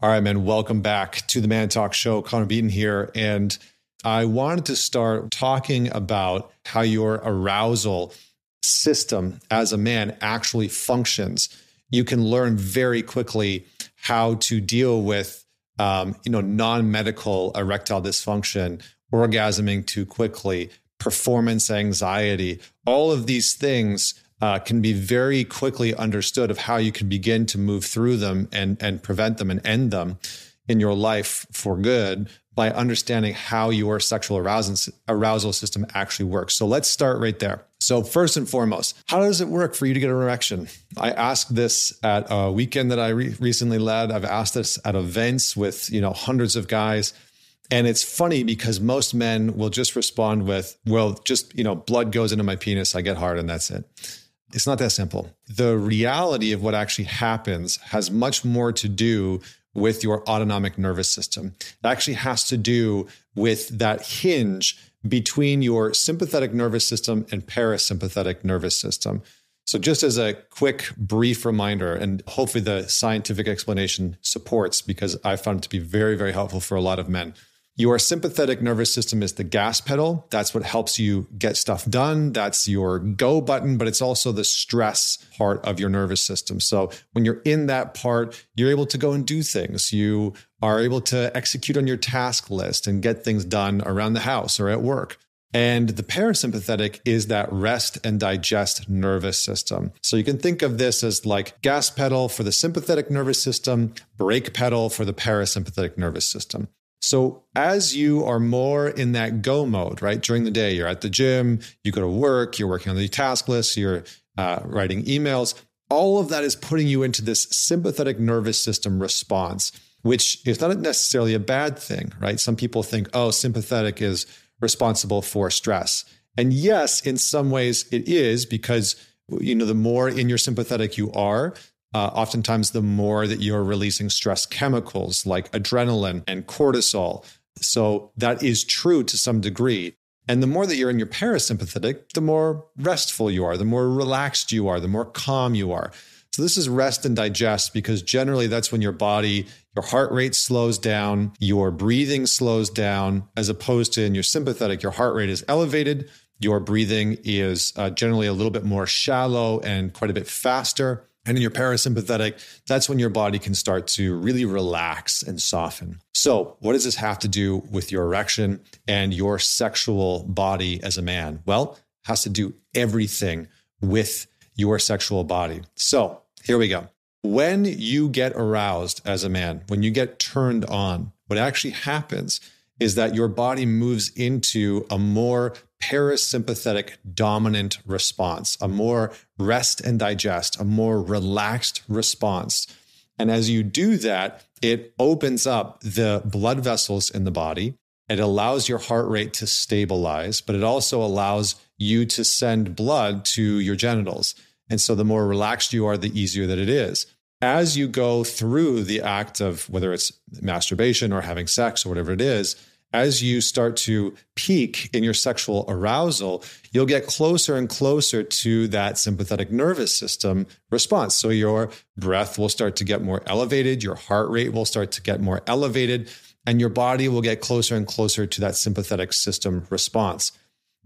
All right, man. Welcome back to the Man Talk Show. Connor Beaton here. And I wanted to start talking about how your arousal system as a man actually functions. You can learn very quickly how to deal with, um, you know, non-medical erectile dysfunction, orgasming too quickly, performance anxiety. All of these things uh, can be very quickly understood of how you can begin to move through them and and prevent them and end them in your life for good by understanding how your sexual arousal, arousal system actually works. So let's start right there. So first and foremost, how does it work for you to get an erection? I asked this at a weekend that I re- recently led. I've asked this at events with, you know, hundreds of guys. And it's funny because most men will just respond with, well, just, you know, blood goes into my penis, I get hard and that's it. It's not that simple. The reality of what actually happens has much more to do with your autonomic nervous system. It actually has to do with that hinge between your sympathetic nervous system and parasympathetic nervous system. So, just as a quick, brief reminder, and hopefully the scientific explanation supports because I found it to be very, very helpful for a lot of men. Your sympathetic nervous system is the gas pedal. That's what helps you get stuff done. That's your go button, but it's also the stress part of your nervous system. So when you're in that part, you're able to go and do things. You are able to execute on your task list and get things done around the house or at work. And the parasympathetic is that rest and digest nervous system. So you can think of this as like gas pedal for the sympathetic nervous system, brake pedal for the parasympathetic nervous system. So as you are more in that go mode, right, during the day, you're at the gym, you go to work, you're working on the task list, you're uh, writing emails, all of that is putting you into this sympathetic nervous system response, which is not necessarily a bad thing, right? Some people think, oh, sympathetic is responsible for stress. And yes, in some ways it is because you know the more in your sympathetic you are, uh, oftentimes the more that you're releasing stress chemicals like adrenaline and cortisol. So that is true to some degree. And the more that you're in your parasympathetic, the more restful you are, the more relaxed you are, the more calm you are. So this is rest and digest because generally that's when your body, your heart rate slows down, your breathing slows down, as opposed to in your sympathetic, your heart rate is elevated, your breathing is uh, generally a little bit more shallow and quite a bit faster. And in your parasympathetic, that's when your body can start to really relax and soften. So, what does this have to do with your erection and your sexual body as a man? Well, it has to do everything with your sexual body. So, here we go. When you get aroused as a man, when you get turned on, what actually happens is that your body moves into a more parasympathetic dominant response, a more rest and digest, a more relaxed response. And as you do that, it opens up the blood vessels in the body. It allows your heart rate to stabilize, but it also allows you to send blood to your genitals. And so the more relaxed you are, the easier that it is. As you go through the act of whether it's masturbation or having sex or whatever it is, as you start to peak in your sexual arousal, you'll get closer and closer to that sympathetic nervous system response. So your breath will start to get more elevated, your heart rate will start to get more elevated, and your body will get closer and closer to that sympathetic system response.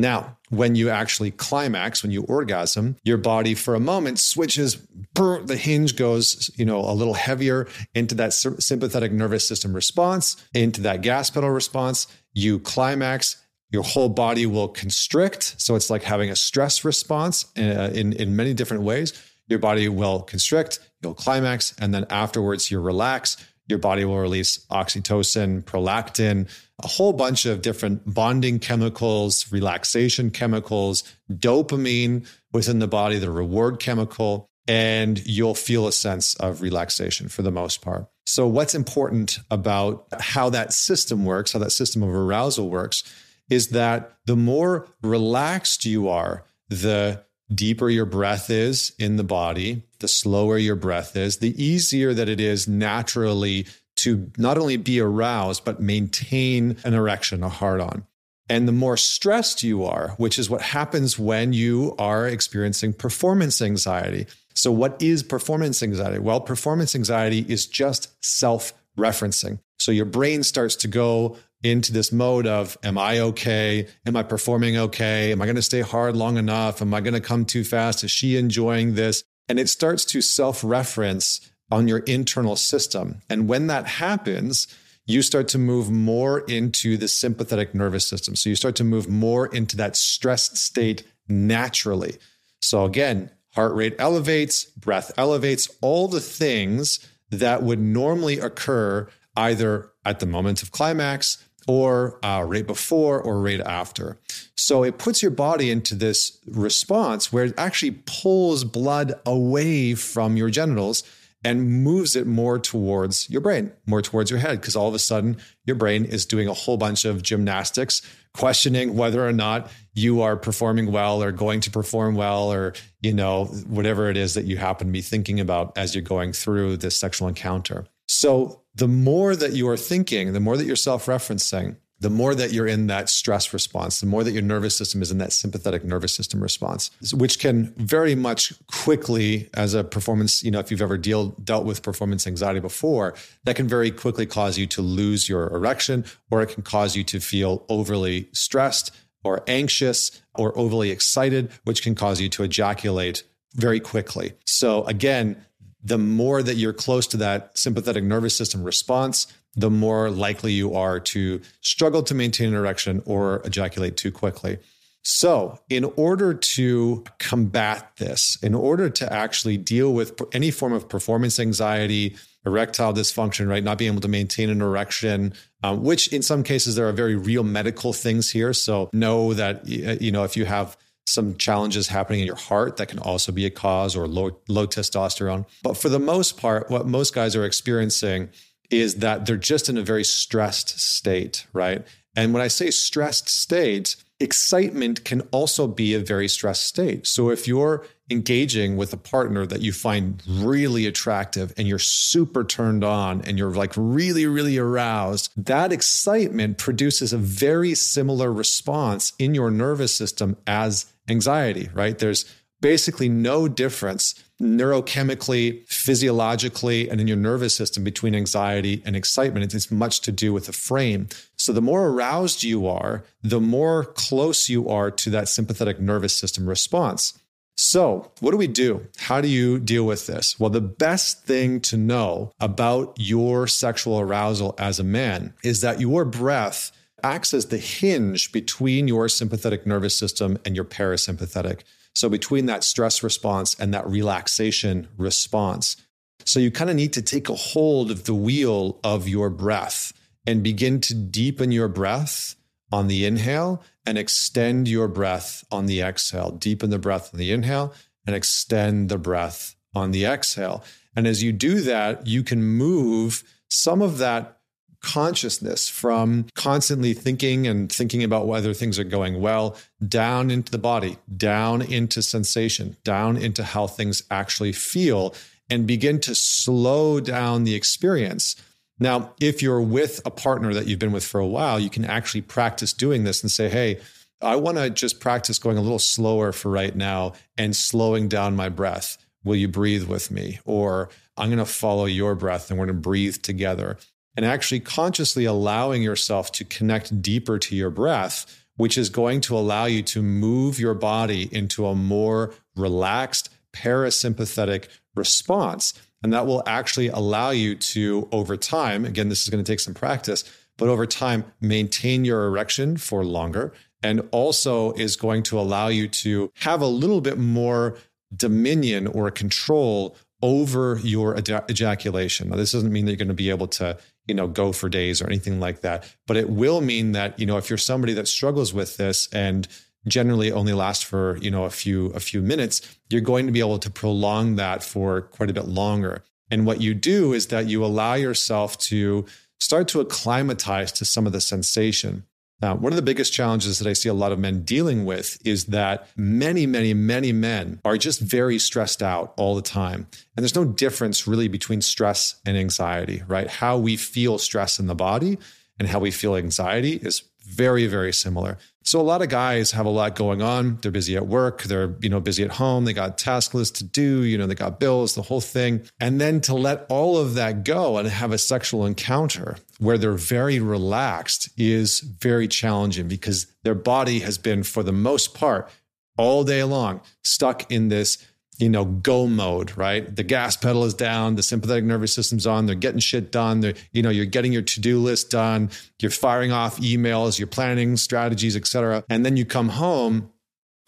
Now, when you actually climax, when you orgasm, your body for a moment switches, the hinge goes, you know, a little heavier into that sympathetic nervous system response, into that gas pedal response. You climax, your whole body will constrict. So it's like having a stress response uh, in, in many different ways. Your body will constrict, you'll climax, and then afterwards you relax. Your body will release oxytocin, prolactin, a whole bunch of different bonding chemicals, relaxation chemicals, dopamine within the body, the reward chemical, and you'll feel a sense of relaxation for the most part. So, what's important about how that system works, how that system of arousal works, is that the more relaxed you are, the deeper your breath is in the body, the slower your breath is, the easier that it is naturally to not only be aroused, but maintain an erection, a hard on. And the more stressed you are, which is what happens when you are experiencing performance anxiety. So, what is performance anxiety? Well, performance anxiety is just self referencing. So your brain starts to go into this mode of am i okay? Am i performing okay? Am i going to stay hard long enough? Am i going to come too fast? Is she enjoying this? And it starts to self-reference on your internal system. And when that happens you start to move more into the sympathetic nervous system. So you start to move more into that stressed state naturally. So again heart rate elevates breath elevates all the things that would normally occur either at the moment of climax or uh, right before or right after. So it puts your body into this response where it actually pulls blood away from your genitals and moves it more towards your brain, more towards your head, because all of a sudden your brain is doing a whole bunch of gymnastics, questioning whether or not you are performing well or going to perform well, or, you know, whatever it is that you happen to be thinking about as you're going through this sexual encounter. So the more that you are thinking, the more that you're self referencing, the more that you're in that stress response, the more that your nervous system is in that sympathetic nervous system response, which can very much quickly, as a performance, you know, if you've ever deal, dealt with performance anxiety before, that can very quickly cause you to lose your erection, or it can cause you to feel overly stressed or anxious or overly excited, which can cause you to ejaculate very quickly. So, again, the more that you're close to that sympathetic nervous system response, the more likely you are to struggle to maintain an erection or ejaculate too quickly. So, in order to combat this, in order to actually deal with any form of performance anxiety, erectile dysfunction, right, not being able to maintain an erection, um, which in some cases there are very real medical things here. So, know that you know if you have some challenges happening in your heart that can also be a cause or low, low testosterone. But for the most part, what most guys are experiencing is that they're just in a very stressed state, right? And when I say stressed state, excitement can also be a very stressed state. So if you're engaging with a partner that you find really attractive and you're super turned on and you're like really, really aroused, that excitement produces a very similar response in your nervous system as anxiety, right? There's basically no difference neurochemically, physiologically, and in your nervous system between anxiety and excitement. It's much to do with the frame. So, the more aroused you are, the more close you are to that sympathetic nervous system response. So, what do we do? How do you deal with this? Well, the best thing to know about your sexual arousal as a man is that your breath acts as the hinge between your sympathetic nervous system and your parasympathetic. So, between that stress response and that relaxation response. So, you kind of need to take a hold of the wheel of your breath and begin to deepen your breath on the inhale and extend your breath on the exhale. Deepen the breath on the inhale and extend the breath on the exhale. And as you do that, you can move some of that consciousness from constantly thinking and thinking about whether things are going well down into the body, down into sensation, down into how things actually feel, and begin to slow down the experience. Now, if you're with a partner that you've been with for a while, you can actually practice doing this and say, hey, I want to just practice going a little slower for right now and slowing down my breath. Will you breathe with me? Or I'm going to follow your breath and we're going to breathe together and actually consciously allowing yourself to connect deeper to your breath, which is going to allow you to move your body into a more relaxed parasympathetic response. And that will actually allow you to, over time, again, this is going to take some practice, but over time, maintain your erection for longer. And also is going to allow you to have a little bit more dominion or control over your ejaculation. Now, this doesn't mean that you're going to be able to you know go for days or anything like that but it will mean that you know if you're somebody that struggles with this and generally only last for you know a few a few minutes you're going to be able to prolong that for quite a bit longer and what you do is that you allow yourself to start to acclimatize to some of the sensation now, one of the biggest challenges that I see a lot of men dealing with is that many, many, many men are just very stressed out all the time. And there's no difference really between stress and anxiety, right? How we feel stress in the body and how we feel anxiety is very, very similar. So a lot of guys have a lot going on. They're busy at work. They're, you know, busy at home. They got task lists to do, you know, they got bills, the whole thing. And then to let all of that go and have a sexual encounter where they're very relaxed is very challenging because their body has been, for the most part, all day long, stuck in this you know, go mode, right? The gas pedal is down, the sympathetic nervous system's on, they're getting shit done. They're, you know, you're getting your to-do list done, you're firing off emails, you're planning strategies, etc. And then you come home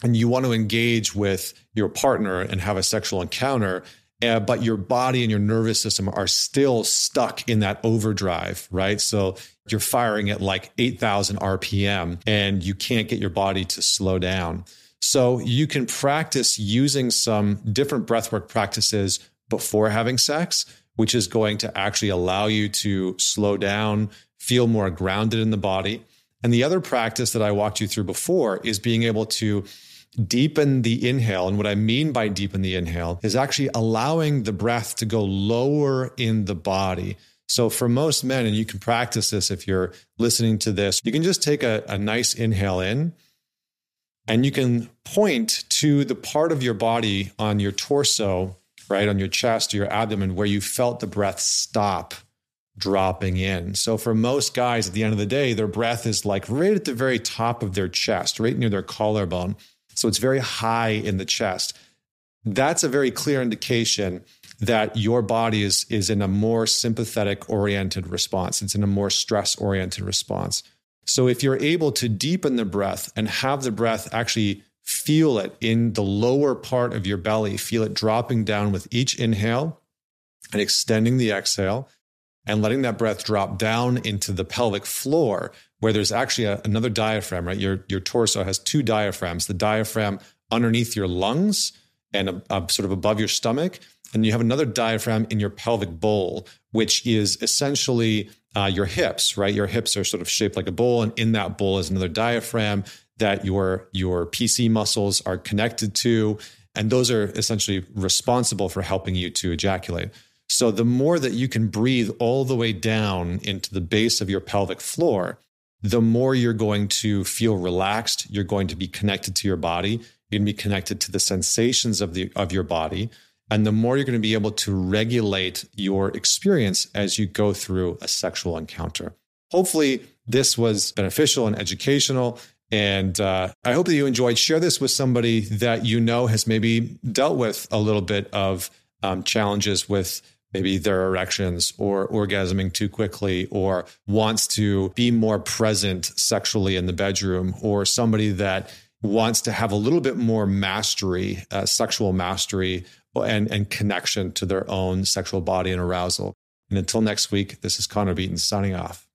and you want to engage with your partner and have a sexual encounter. Uh, but your body and your nervous system are still stuck in that overdrive, right? So you're firing at like 8,000 RPM and you can't get your body to slow down. So you can practice using some different breathwork practices before having sex, which is going to actually allow you to slow down, feel more grounded in the body. And the other practice that I walked you through before is being able to deepen the inhale. And what I mean by deepen the inhale is actually allowing the breath to go lower in the body. So for most men, and you can practice this if you're listening to this, you can just take a, a nice inhale in and you can point to the part of your body on your torso, right, on your chest or your abdomen, where you felt the breath stop dropping in. So for most guys, at the end of the day, their breath is like right at the very top of their chest, right near their collarbone. So it's very high in the chest. That's a very clear indication that your body is, is in a more sympathetic oriented response. It's in a more stress oriented response. So if you're able to deepen the breath and have the breath actually feel it in the lower part of your belly, feel it dropping down with each inhale and extending the exhale and letting that breath drop down into the pelvic floor where there's actually a, another diaphragm, right? Your, your torso has two diaphragms, the diaphragm underneath your lungs and a, a sort of above your stomach. And you have another diaphragm in your pelvic bowl, which is essentially uh, your hips, right? Your hips are sort of shaped like a bowl, and in that bowl is another diaphragm that your your PC muscles are connected to, and those are essentially responsible for helping you to ejaculate. So the more that you can breathe all the way down into the base of your pelvic floor, the more you're going to feel relaxed. You're going to be connected to your body. You're going to be connected to the sensations of the of your body and the more you're going to be able to regulate your experience as you go through a sexual encounter. Hopefully, this was beneficial and educational. And uh, I hope that you enjoyed. Share this with somebody that you know has maybe dealt with a little bit of um, challenges with maybe their erections or orgasming too quickly or wants to be more present sexually in the bedroom or somebody that wants to have a little bit more mastery, uh, sexual mastery and, and connection to their own sexual body and arousal. And until next week, this is Connor Beaton signing off.